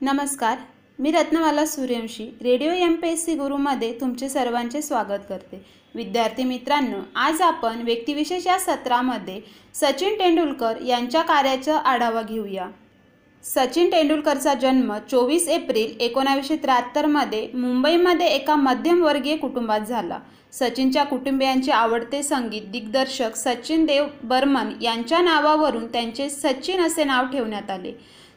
नमस्कार मी Ratnamala Suryavanshi radio M P S C गुरुमध्ये तुमचे सर्वांचे स्वागत करते. विद्यार्थी मित्रांनो आज आपण व्यक्तिविशेष या सत्रामध्ये सचिन तेंडुलकर यांच्या कार्याचा आढावा घेऊया. सचिन तेंडुलकरचा जन्म चोवीस एप्रिल एकोणावीसशे त्र्याहत्तरमध्ये मुंबईमध्ये एका मध्यमवर्गीय कुटुंबात झाला. सचिनच्या कुटुंबियांचे आवडते संगीत दिग्दर्शक सचिन देव बर्मन यांच्या नावावरून त्यांचे सचिन असे नाव ठेवण्यात आले.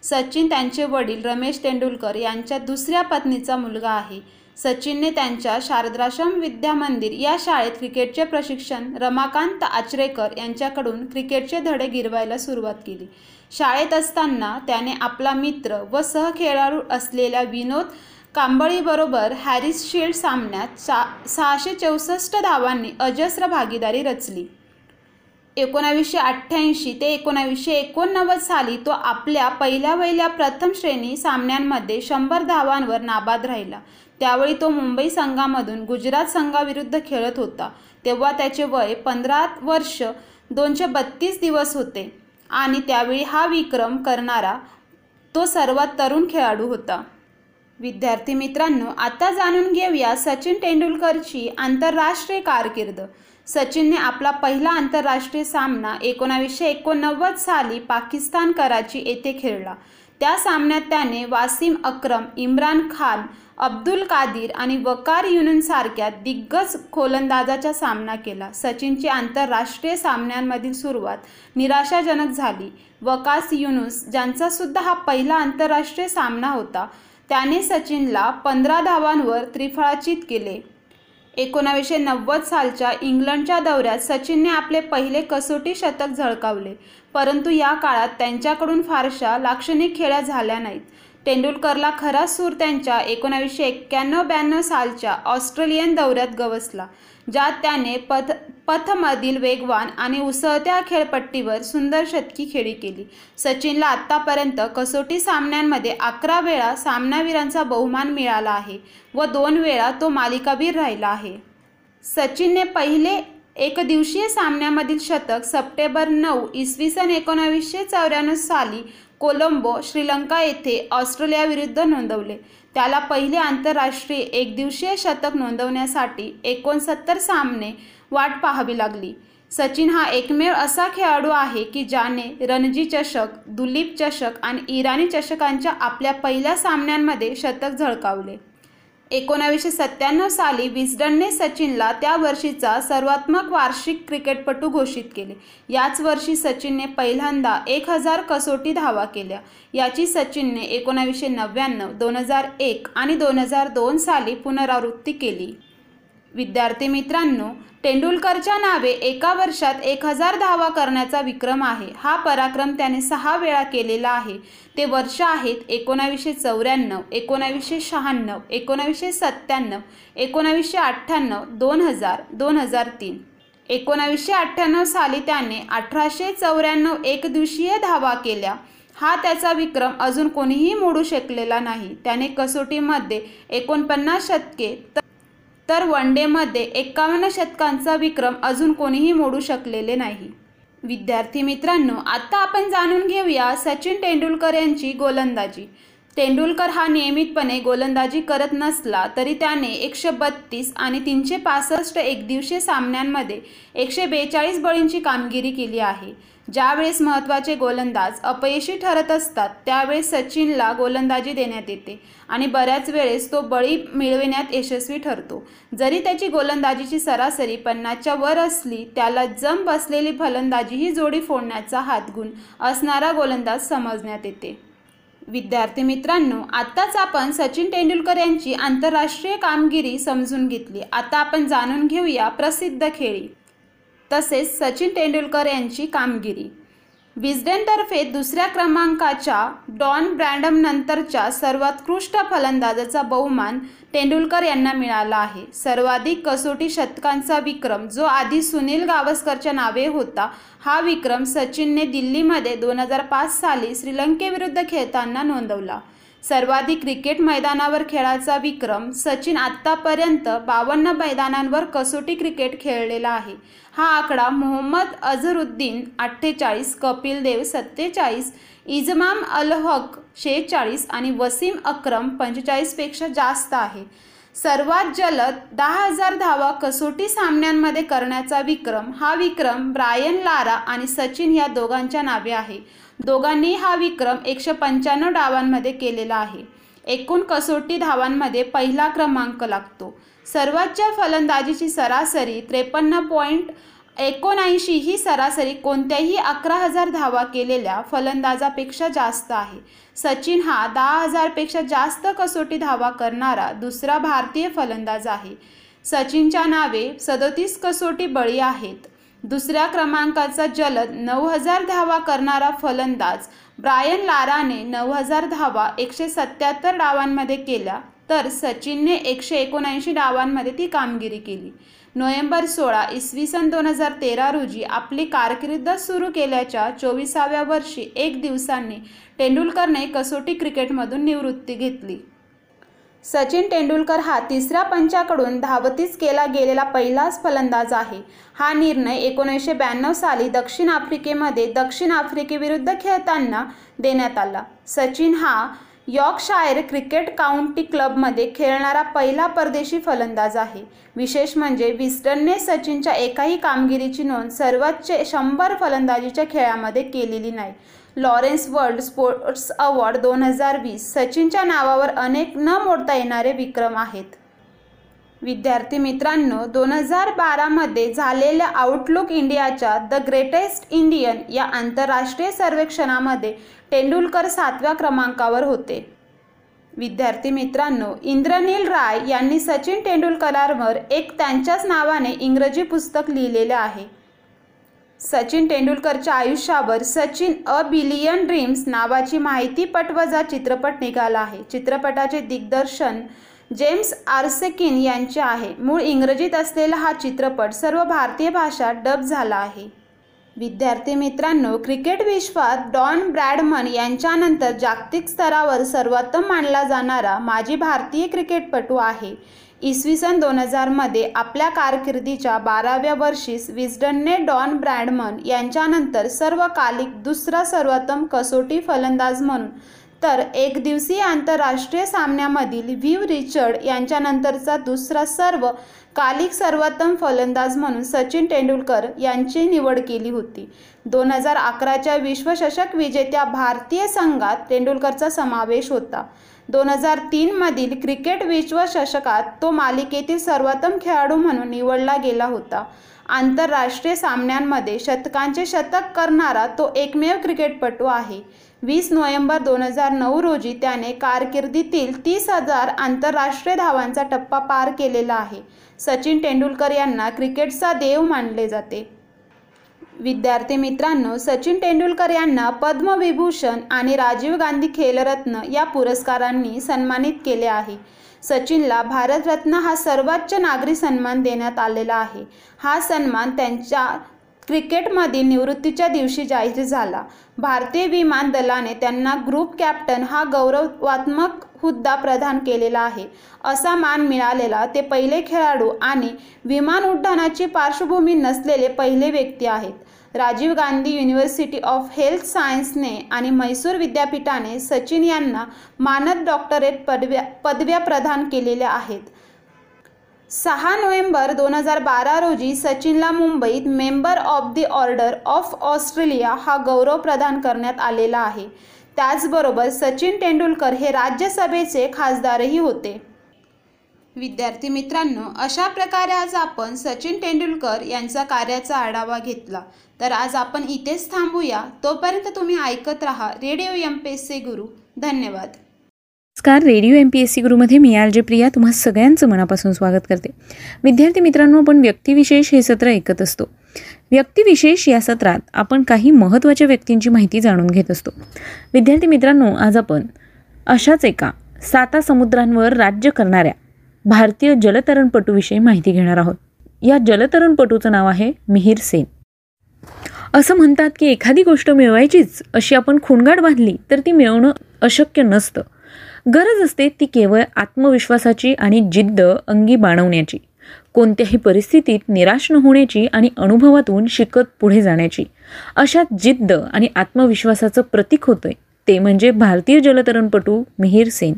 सचिन त्यांचे वडील रमेश तेंडुलकर यांच्या दुसऱ्या पत्नीचा मुलगा आहे. सचिनने त्यांच्या शारदाश्रम विद्या मंदिर या शाळेत क्रिकेटचे प्रशिक्षण रमाकांत आचरेकर यांच्याकडून क्रिकेटचे धडे गिरवायला सुरुवात केली. शाळेत असताना त्याने आपला मित्र व सहखेळाडू असलेल्या विनोद कांबळीबरोबर हॅरिस शिल्ड सामन्यात सा सहाशे चौसष्ट धावांनी अजस्र भागीदारी रचली. एकोणावीसशे अठ्ठ्याऐंशी ते एकोणावीसशे एकोणनव्वद साली तो आपल्या पहिल्या वहिल्या प्रथम श्रेणी सामन्यांमध्ये शंभर धावांवर नाबाद राहिला. त्यावेळी तो मुंबई संघामधून गुजरात संघाविरुद्ध खेळत होता. तेव्हा त्याचे वय पंधरा वर्ष दोनशे बत्तीस दिवस होते आणि त्यावेळी हा विक्रम करणारा तो सर्वात तरुण खेळाडू होता. विद्यार्थी मित्रांनो आता जाणून घेऊया सचिन तेंडुलकरची आंतरराष्ट्रीय कारकीर्द. सचिनने आपला पहिला आंतरराष्ट्रीय सामना एकोणावीसशे एकोणनव्वद साली पाकिस्तान कराची येथे खेळला. त्या सामन्यात त्याने वासिम अक्रम इम्रान खान अब्दुल कादिर आणि वकार युनसारख्या दिग्गज गोलंदाजाचा सामना केला. सचिनची आंतरराष्ट्रीय सामन्यांमधील सुरुवात निराशाजनक झाली. वकास युनुस ज्यांचासुद्धा हा पहिला आंतरराष्ट्रीय सामना होता त्याने सचिनला पंधरा धावांवर त्रिफळाचित केले. एकोणावीसशे नव्वद सालच्या इंग्लंडच्या दौऱ्यात सचिनने आपले पहिले कसोटी शतक झळकावले. परंतु या काळात त्यांच्याकडून फारशा लाक्षणिक खेळ्या झाल्या नाहीत. तेंडुलकरला खरा सूर त्यांच्या एकोणावीसशे एक्क्याण्णव ब्याण्णव सालच्या ऑस्ट्रेलियन दौऱ्यात गवसला ज्यात त्याने पथ पथमधील वेगवान आणि उसळत्या खेळपट्टीवर सुंदर शतकी खेळी केली. सचिनला आत्तापर्यंत कसोटी सामन्यांमध्ये अकरा वेळा सामनावीरांचा बहुमान मिळाला आहे व दोन वेळा तो मालिकावीर राहिला आहे. सचिनने पहिले एकदिवसीय सामन्यामधील शतक सप्टेंबर नऊ इसवी सन एकोणावीसशे चौऱ्याण्णव साली कोलंबो श्रीलंका येथे ऑस्ट्रेलियाविरुद्ध नोंदवले. त्याला पहिले आंतरराष्ट्रीय एकदिवसीय शतक नोंदवण्यासाठी एकोणसत्तर सामने वाट पाहावी लागली. सचिन हा एकमेव असा खेळाडू आहे की ज्याने रणजी चषक दुलीप चषक आणि इराणी चषकांच्या आपल्या पहिल्या सामन्यांमध्ये शतक झळकावले. एकोणावीसशे सत्त्याण्णव साली विस्डनने सचिनला त्या वर्षीचा सर्वात्मक वार्षिक क्रिकेटपटू घोषित केले. याच वर्षी सचिनने पहिल्यांदा एक हजार कसोटी धावा केल्या. याची सचिनने एकोणावीसशे नव्याण्णव दोन हजार एक आणि दोन हजार दोन साली पुनरावृत्ती केली. विद्यार्थी मित्रांनो तेंडुलकरच्या नावे एका वर्षात एक हजार धावा करण्याचा विक्रम आहे. हा पराक्रम त्याने सहा वेळा केलेला आहे. ते वर्ष आहेत एकोणावीसशे चौऱ्याण्णव एकोणावीसशे शहाण्णव एकोणावीसशे सत्त्याण्णव एकोणावीसशे अठ्ठ्याण्णव दोन हजार दोन हजार तीन. एकोणावीसशे अठ्ठ्याण्णव साली त्याने अठराशे चौऱ्याण्णव एकदिवसीय धावा केल्या. हा त्याचा विक्रम अजून कोणीही मोडू शकलेला नाही. त्याने कसोटीमध्ये एकोणपन्नास शतके तर वन डेमध्ये एक्कावन्न शतकांचा विक्रम अजून कोणीही मोडू शकलेले नाही. विद्यार्थी मित्रांनो आत्ता आपण जाणून घेऊया सचिन तेंडुलकर यांची गोलंदाजी. तेंडुलकर हा नियमितपणे गोलंदाजी करत नसला तरी त्याने एकशे बत्तीस आणि तीनशे पासष्ट एकदिवसीय सामन्यांमध्ये एकशे बेचाळीस बळींची कामगिरी केली आहे. ज्यावेळेस महत्त्वाचे गोलंदाज अपयशी ठरत असतात त्यावेळेस सचिनला गोलंदाजी देण्यात येते आणि बऱ्याच वेळेस तो बळी मिळविण्यात यशस्वी ठरतो. जरी त्याची गोलंदाजीची सरासरी पन्नासच्या वर असली त्याला जम बसलेली फलंदाजी ही जोडी फोडण्याचा हातगुण असणारा गोलंदाज समजण्यात येते. विद्यार्थी मित्रांनो आत्ताच आपण सचिन तेंडुलकर यांची आंतरराष्ट्रीय कामगिरी समजून घेतली. आता आपण जाणून घेऊया प्रसिद्ध खेळी. तसेच सचिन तेंडुलकर यांची कामगिरी. विजडेनतर्फे दुसऱ्या क्रमांकाच्या डॉन ब्रँडमनंतरच्या सर्वोत्कृष्ट फलंदाजाचा बहुमान तेंडुलकर यांना मिळाला आहे. सर्वाधिक कसोटी शतकांचा विक्रम जो आधी सुनील गावस्करच्या नावे होता हा विक्रम सचिनने दिल्लीमध्ये दोन हजार पाच साली श्रीलंकेविरुद्ध खेळताना नोंदवला. सर्वाधिक क्रिकेट मैदानावर खेळाचा विक्रम सचिन आत्तापर्यंत बावन्न मैदानांवर कसोटी क्रिकेट खेळलेला आहे. हा आकडा मोहम्मद अझरुद्दीन अठ्ठेचाळीस कपिल देव सत्तेचाळीस इजमाम अल हक शेहेचाळीस आणि वसीम अक्रम पंचेचाळीसपेक्षा जास्त आहे. सर्वात जलद दहा हजार धावा कसोटी सामन्यांमध्ये करण्याचा विक्रम. हा विक्रम ब्रायन लारा आणि सचिन या दोघांच्या नावे आहे. दोघांनी हा विक्रम एकशे पंच्याण्णव डावांमध्ये केलेला आहे. एकूण कसोटी धावांमध्ये पहिला क्रमांक लागतो. सर्वोच्च फलंदाजीची सरासरी त्रेपन्न पॉईंट एकोणऐंशी ही सरासरी कोणत्याही अकरा हजार धावा केलेल्या फलंदाजापेक्षा जास्त आहे. सचिन हा दहा हजारपेक्षा जास्त कसोटी धावा करणारा दुसरा भारतीय फलंदाज आहे. सचिनच्या नावे सदोतीस कसोटी बळी आहेत. दुसऱ्या क्रमांकाचा जलद नऊ हजार धावा करणारा फलंदाज ब्रायन लाराने नऊ हजार धावा एकशे सत्याहत्तर डावांमध्ये केल्या तर सचिनने एकशे एकोणऐंशी डावांमध्ये ती कामगिरी केली. नोव्हेंबर सोळा इसवी सन दोन हजार तेरा रोजी आपली कारकिर्द सुरू केल्याच्या चोवीसाव्या वर्षी एक दिवसांनी तेंडुलकरने कसोटी क्रिकेटमधून निवृत्ती घेतली. सचिन तेंडुलकर हा तिसऱ्या पंचाकडून धावतीच केला गेलेला पहिलाच फलंदाज आहे. हा निर्णय एकोणीसशे ब्याण्णव साली दक्षिण आफ्रिकेमध्ये दक्षिण आफ्रिकेविरुद्ध खेळताना देण्यात आला. सचिन हा यॉर्कशायर क्रिकेट काउंटी क्लबमध्ये खेळणारा पहिला परदेशी फलंदाज आहे. विशेष म्हणजे विस्टनने सचिनच्या एकाही कामगिरीची नोंद सर्वोच्च शंभर फलंदाजीच्या खेळामध्ये केलेली नाही. लॉरेन्स वर्ल्ड स्पोर्ट्स अवॉर्ड दोन हजार वीस सचिनच्या नावावर अनेक न मोडता येणारे विक्रम आहेत. विद्यार्थी मित्रांनो दोन हजार बारामध्ये झालेल्या आउटलुक इंडियाच्या द ग्रेटेस्ट इंडियन या आंतरराष्ट्रीय सर्वेक्षणामध्ये तेंडुलकर सातव्या क्रमांकावर होते. विद्यार्थी मित्रांनो इंद्रनील राय यांनी सचिन तेंडुलकरांवर एक त्यांच्याच नावाने इंग्रजी पुस्तक लिहिलेलं आहे. सचिन तेंडुलकरच्या आयुष्यावर सचिन अ बिलियन ड्रीम्स नावाची माहिती पटवजा चित्रपट निघाला आहे. चित्रपटाचे दिग्दर्शन जेम्स आर्सेकिन यांचे आहे. मूळ इंग्रजीत असलेला हा चित्रपट सर्व भारतीय भाषा डब झाला आहे. विद्यार्थी मित्रांनो क्रिकेट विश्वात डॉन ब्रॅडमन यांच्यानंतर जागतिक स्तरावर सर्वोत्तम मानला जाणारा माजी भारतीय क्रिकेटपटू आहे. इसवी सन दोन हजारमध्ये आपल्या कारकिर्दीच्या बाराव्या वर्षीस विस्डनने डॉन ब्रॅडमन यांच्यानंतर सर्वकालिक दुसरा सर्वोत्तम कसोटी फलंदाज म्हणून तर एक दिवसीय आंतरराष्ट्रीय सामन्यामधील व्ह्यू रिचर्ड यांच्यानंतरचा दुसरा सर्व कालिक सर्वोत्तम फलंदाज म्हणून सचिन तेंडुलकर यांची निवड केली होती. दोन हजार अकराच्या विश्वचषक विजेत्या भारतीय संघात तेंडुलकरचा समावेश होता. दोन हजार तीनमधील क्रिकेट विश्वचषकात तो मालिकेतील सर्वोत्तम खेळाडू म्हणून निवडला गेला होता. आंतरराष्ट्रीय सामन्यांमध्ये शतकांचे शतक करणारा तो एकमेव क्रिकेटपटू आहे. वीस नोव्हेंबर दोन हजार नऊ रोजी त्याने कारकिर्दीतील तीस हजार आंतरराष्ट्रीय धावांचा टप्पा पार केलेला आहे. सचिन तेंडुलकर यांना क्रिकेटचा देव मानले जाते. विद्यार्थी मित्रांनो सचिन तेंडुलकर यांना पद्मविभूषण आणि राजीव गांधी खेलरत्न या पुरस्कारांनी सन्मानित केले आहे. सचिनला भारतरत्न हा सर्वोच्च नागरी सन्मान देण्यात आलेला आहे. हा सन्मान त्यांच्या क्रिकेटमधील निवृत्तीच्या दिवशी जाहीर झाला. भारतीय विमान दलाने त्यांना ग्रुप कॅप्टन हा गौरवात्मक हुद्दा प्रदान केलेला आहे. असा मान मिळालेला ते पहिले खेळाडू आणि विमान उड्डाणाची पार्श्वभूमी नसलेले पहिले व्यक्ती आहेत. Rajiv Gandhi university of health सायन्सने आणि म्हैसूर विद्यापीठाने सचिन यांना मानद डॉक्टरेट पदव्या पदव्या प्रदान केलेल्या आहेत. सहा नोव्हेंबर दोन हजार बारा रोजी सचिनला मुंबईत member of the order of Australia हा गौरव प्रदान करण्यात आलेला आहे. त्याचबरोबर सचिन तेंडुलकर हे राज्यसभेचे खासदारही होते. विद्यार्थी मित्रांनो अशा प्रकारे आज आपण सचिन तेंडुलकर यांचा कार्याचा आढावा घेतला. तर आज आपण इथेच थांबूया. तोपर्यंत तुम्ही ऐकत राहा radio M P S C Guru. धन्यवाद. नमस्कार. Radio M P S C गुरुमध्ये मी आर जे प्रिया. तुम्हा सगळ्यांचं मनापासून स्वागत करते. विद्यार्थी मित्रांनो आपण व्यक्तिविशेष हे सत्र ऐकत असतो. व्यक्तिविशेष या सत्रात आपण काही महत्त्वाच्या व्यक्तींची माहिती जाणून घेत असतो. विद्यार्थी मित्रांनो आज आपण अशाच एका साता समुद्रांवर राज्य करणाऱ्या भारतीय जलतरणपटूविषयी माहिती घेणार आहोत. या जलतरणपटूचं नाव आहे मिहीर सेन. असं म्हणतात की एखादी गोष्ट मिळवायचीच अशी आपण खुणगाड बांधली तर ती मिळवणं अशक्य नसतं. गरज असते ती केवळ आत्मविश्वासाची आणि जिद्द अंगी बाणवण्याची. कोणत्याही परिस्थितीत निराश न होण्याची आणि अनुभवातून शिकत पुढे जाण्याची. अशा जिद्द आणि आत्मविश्वासाचं प्रतीक होतंय. ते म्हणजे भारतीय जलतरणपटू मिहीर सेन.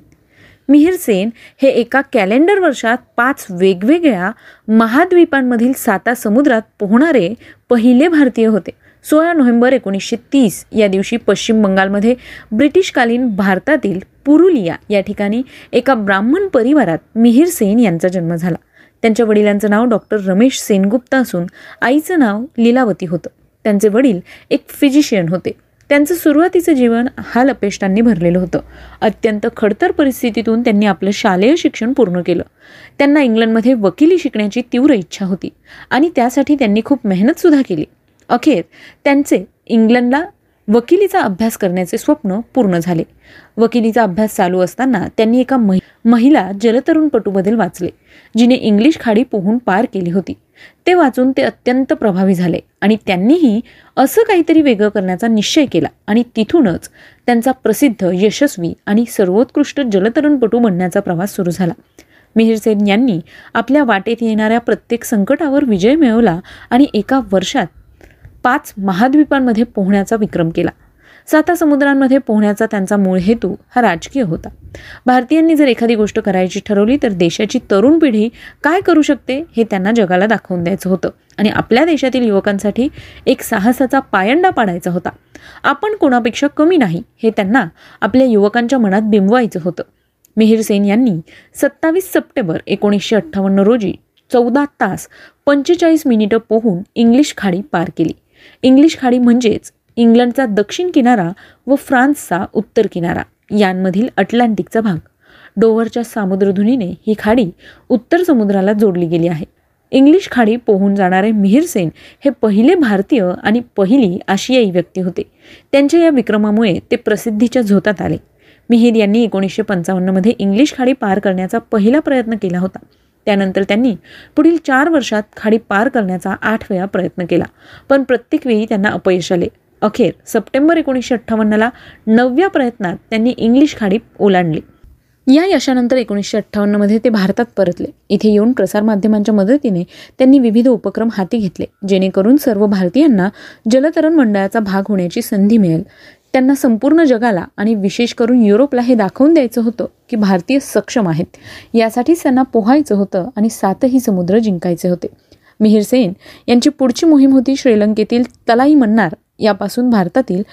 मिहीर सेन हे एका कॅलेंडर वर्षात पाच वेगवेगळ्या महाद्वीपांमधील साता समुद्रात पोहणारे पहिले भारतीय होते. सोळा नोव्हेंबर एकोणीसशे तीस या दिवशी पश्चिम बंगालमध्ये ब्रिटिशकालीन भारतातील पुरुलिया या ठिकाणी एका ब्राह्मण परिवारात मिहीर सेन यांचा जन्म झाला. त्यांच्या वडिलांचं नाव डॉक्टर रमेश सेनगुप्ता असून आईचं नाव लीलावती होतं. त्यांचे वडील एक फिजिशियन होते. त्यांचं सुरुवातीचं जीवन हाल अपेष्टांनी भरलेलं होतं. अत्यंत खडतर परिस्थितीतून त्यांनी आपलं शालेय शिक्षण पूर्ण केलं. त्यांना इंग्लंडमध्ये वकिली शिकण्याची तीव्र इच्छा होती आणि त्यासाठी त्यांनी खूप मेहनतसुद्धा केली. अखेर त्यांचे इंग्लंडला वकिलीचा अभ्यास करण्याचे स्वप्न पूर्ण झाले. वकिलीचा अभ्यास चालू असताना त्यांनी एका महि महिला जलतरुणपटूबद्दल वाचले जिने इंग्लिश खाडी पोहून पार केली होती. ते वाचून ते अत्यंत प्रभावी झाले आणि त्यांनीही असं काहीतरी वेगळं करण्याचा निश्चय केला आणि तिथूनच त्यांचा प्रसिद्ध यशस्वी आणि सर्वोत्कृष्ट जलतरुणपटू बनण्याचा प्रवास सुरू झाला. मिहिरसेन यांनी आपल्या वाटेत येणाऱ्या प्रत्येक संकटावर विजय मिळवला आणि एका वर्षात पाच महाद्वीपांमध्ये पोहण्याचा विक्रम केला. साता समुद्रांमध्ये पोहण्याचा त्यांचा मूळ हेतू हा राजकीय होता. भारतीयांनी जर एखादी गोष्ट करायची ठरवली तर देशाची तरुण पिढी काय करू शकते हे त्यांना जगाला दाखवून द्यायचं होतं. आणि आपल्या देशातील युवकांसाठी एक साहसाचा पायंडा पाडायचा होता. आपण कोणापेक्षा कमी नाही हे त्यांना आपल्या युवकांच्या मनात बिंबवायचं होतं. मिहिर सेन यांनी सत्तावीस सप्टेंबर एकोणीसशे अठ्ठावन्न रोजी चौदा तास पंचेचाळीस मिनिटं पोहून इंग्लिश खाडी पार केली. इंग्लिश खाडी म्हणजेच इंग्लंडचा दक्षिण किनारा व फ्रान्सचा उत्तर किनारा यांमधील अटलांटिकचा भाग. डोव्हरच्या सामुद्रधुनीने ही खाडी उत्तर समुद्राला जोडली गेली आहे. इंग्लिश खाडी पोहून जाणारे मिहिर सेन हे पहिले भारतीय आणि पहिली आशियाई व्यक्ती होते. त्यांच्या या विक्रमामुळे ते प्रसिद्धीच्या झोतात आले. मिहिर यांनी एकोणीसशे पंचावन्नमध्ये इंग्लिश खाडी पार करण्याचा पहिला प्रयत्न केला होता. त्यानंतर त्यांनी पुढील चार वर्षात खाडी पार करण्याचा आठ वेळा प्रयत्न केला. पण प्रत्येक वेळी त्यांना अपयश आले. अखेर सप्टेंबर एकोणीसशे अठ्ठावन्नला नवव्या प्रयत्नात त्यांनी इंग्लिश खाडी ओलांडली. या यशानंतर एकोणीसशे अठ्ठावन्नमध्ये ते भारतात परतले. इथे येऊन प्रसारमाध्यमांच्या मदतीने त्यांनी विविध उपक्रम हाती घेतले जेणेकरून सर्व भारतीयांना जलतरण मंडळाचा भाग होण्याची संधी मिळेल. त्यांना संपूर्ण जगाला आणि विशेष करून युरोपला हे दाखवून द्यायचं होतं की भारतीय सक्षम आहेत. यासाठीच त्यांना पोहायचं होतं आणि सातही समुद्र जिंकायचे होते. मिहिर सेन यांची पुढची मोहीम होती श्रीलंकेतील तलाई मन्नार यापासून भारतातील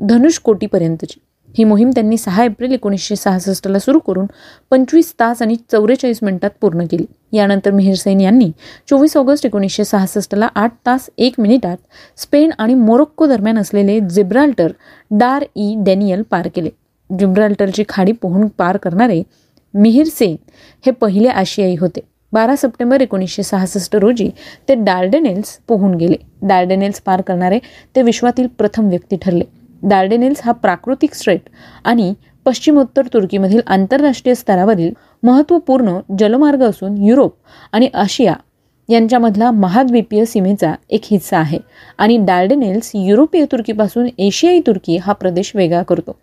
धनुषकोटीपर्यंतची ही मोहीम त्यांनी सहा एप्रिल एकोणीसशे सहासष्टला सुरू करून पंचवीस तास आणि चौवेचाळीस मिनिटात पूर्ण केली. यानंतर मिहिर सेन यांनी चोवीस ऑगस्ट एकोणीसशे सहासष्टला आठ तास एक मिनिटात स्पेन आणि मोरोक्को दरम्यान असलेले जिब्राल्टर डार ई डॅनियल पार केले. जिब्राल्टरची खाडी पोहून पार करणारे मिहिर सेन हे पहिले आशियाई होते. बारा सप्टेंबर एकोणीसशे सहासष्ट रोजी ते डार्डेनेल्स पोहून गेले. डार्डेनेल्स पार करणारे ते विश्वातील प्रथम व्यक्ती ठरले. डार्डेनेल्स हा प्राकृतिक स्ट्रेट आणि पश्चिमोत्तर तुर्कीमधील आंतरराष्ट्रीय स्तरावरील महत्त्वपूर्ण जलमार्ग असून युरोप आणि आशिया यांच्यामधला महाद्वीपीय सीमेचा एक हिस्सा आहे. आणि डार्डेनेल्स युरोपीय तुर्कीपासून एशियाई तुर्की हा प्रदेश वेगळा करतो.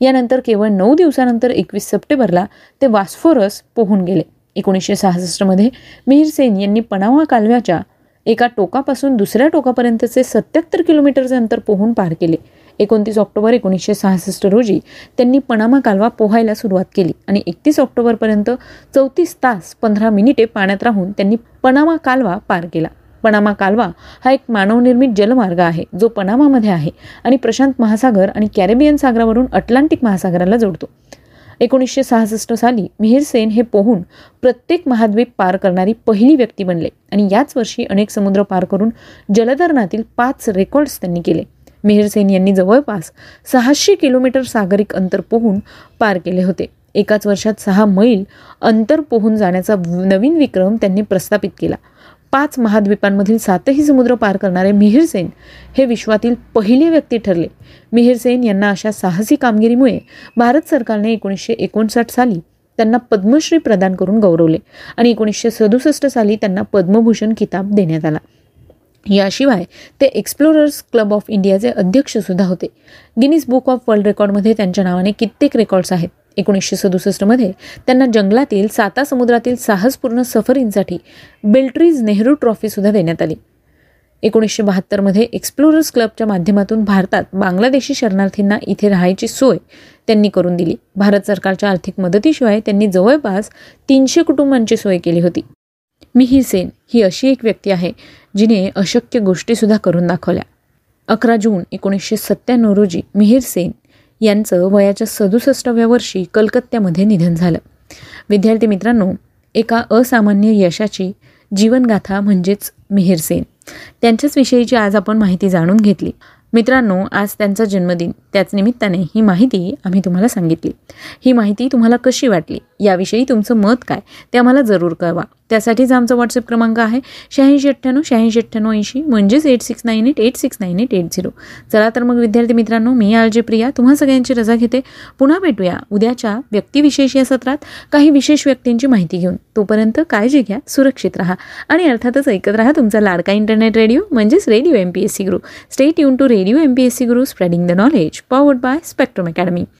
यानंतर केवळ नऊ दिवसानंतर एकवीस सप्टेंबरला ते वास्फोरस पोहून गेले. एकोणीसशे सहासष्टमध्ये मिहिर सेन यांनी पनावा कालव्याच्या एका टोकापासून दुसऱ्या टोकापर्यंतचे सत्याहत्तर किलोमीटरचे अंतर पोहून पार केले. एकोणतीस ऑक्टोबर एकोणीसशे सहासष्ट रोजी त्यांनी पनामा कालवा पोहायला सुरुवात केली आणि एकतीस ऑक्टोबरपर्यंत चौतीस तास पंधरा मिनिटे पाण्यात राहून त्यांनी पनामा कालवा पार केला. पनामा कालवा हा एक मानवनिर्मित जलमार्ग आहे जो पनामामध्ये आहे आणि प्रशांत महासागर आणि कॅरेबियन सागरावरून अटलांटिक महासागराला जोडतो. एकोणीसशे सहासष्ट साली मिहिर सेन हे पोहून प्रत्येक महाद्वीप पार करणारी पहिली व्यक्ती बनले आणि याच वर्षी अनेक समुद्र पार करून जलधरणातील पाच रेकॉर्ड्स त्यांनी केले. मिहिर सेन यांनी जवळपास सहाशे किलोमीटर सागरिक अंतर पोहून पार केले होते. एकाच वर्षात सहा मैल अंतर पोहून जाण्याचा नवीन विक्रम त्यांनी प्रस्थापित केला. पाच महाद्वीपांमधील सातही समुद्र पार करणारे मिहिरसेन हे विश्वातील पहिले व्यक्ती ठरले. मिहिरसेन यांना अशा साहसी कामगिरीमुळे भारत सरकारने एकोणीसशे एकोणसाठ साली त्यांना पद्मश्री प्रदान करून गौरवले आणि एकोणीसशे सदुसष्ट साली त्यांना पद्मभूषण किताब देण्यात आला. याशिवाय ते एक्सप्लोरर्स क्लब ऑफ इंडियाचे अध्यक्षसुद्धा होते. गिनीज बुक ऑफ वर्ल्ड रेकॉर्डमध्ये त्यांच्या नावाने कित्येक रेकॉर्ड्स आहेत. एकोणीसशे सदुसष्टमध्ये त्यांना जंगलातील साता समुद्रातील साहसपूर्ण सफरींसाठी बेल्ट्रीज नेहरू ट्रॉफीसुद्धा देण्यात आली. एकोणीसशे बहात्तरमध्ये एक्सप्लोरर्स क्लबच्या माध्यमातून भारतात बांगलादेशी शरणार्थींना इथे राहायची सोय त्यांनी करून दिली. भारत सरकारच्या आर्थिक मदतीशिवाय त्यांनी जवळपास तीनशे कुटुंबांची सोय केली होती. मिही सेन ही अशी एक व्यक्ती आहे जिने अशक्य गोष्टीसुद्धा करून दाखवल्या. अकरा जून एकोणीसशे सत्त्याण्णव रोजी मिहीर सेन यांचं वयाच्या सदुसष्टाव्या वर्षी कलकत्त्यामध्ये निधन झालं. विद्यार्थी मित्रांनो एका असामान्य यशाची जीवनगाथा म्हणजेच मिहीर सेन. त्यांच्याच विषयीची आज आपण माहिती जाणून घेतली. मित्रांनो आज त्यांचा जन्मदिन. त्याच निमित्ताने ही माहिती आम्ही तुम्हाला सांगितली. ही माहिती तुम्हाला कशी वाटली? याविषयी तुमचं मत काय? ते आम्हाला जरूर कळवा. त्यासाठीच आमचा व्हॉट्सअप क्रमांक आहे शहाऐंशी अठ्ठ्याण्णव शहाऐंशी अठ्ठ्याण्णव ऐंशी म्हणजेच eight six nine eight eight six nine eight eight zero चला तर मग विद्यार्थी मित्रांनो मी आर जे प्रिया तुम्हा सगळ्यांची रजा घेते. पुन्हा भेटूया उद्याच्या व्यक्तिविशेष या सत्रात काही विशेष व्यक्तींची माहिती घेऊन. तोपर्यंत काळजी घ्या सुरक्षित राहा आणि अर्थातच ऐकत राहा तुमचा लाडका इंटरनेट रेडिओ म्हणजेच radio M P S C Guru stay युन to radio M P S C Guru spreading the knowledge powered by Spectrum Academy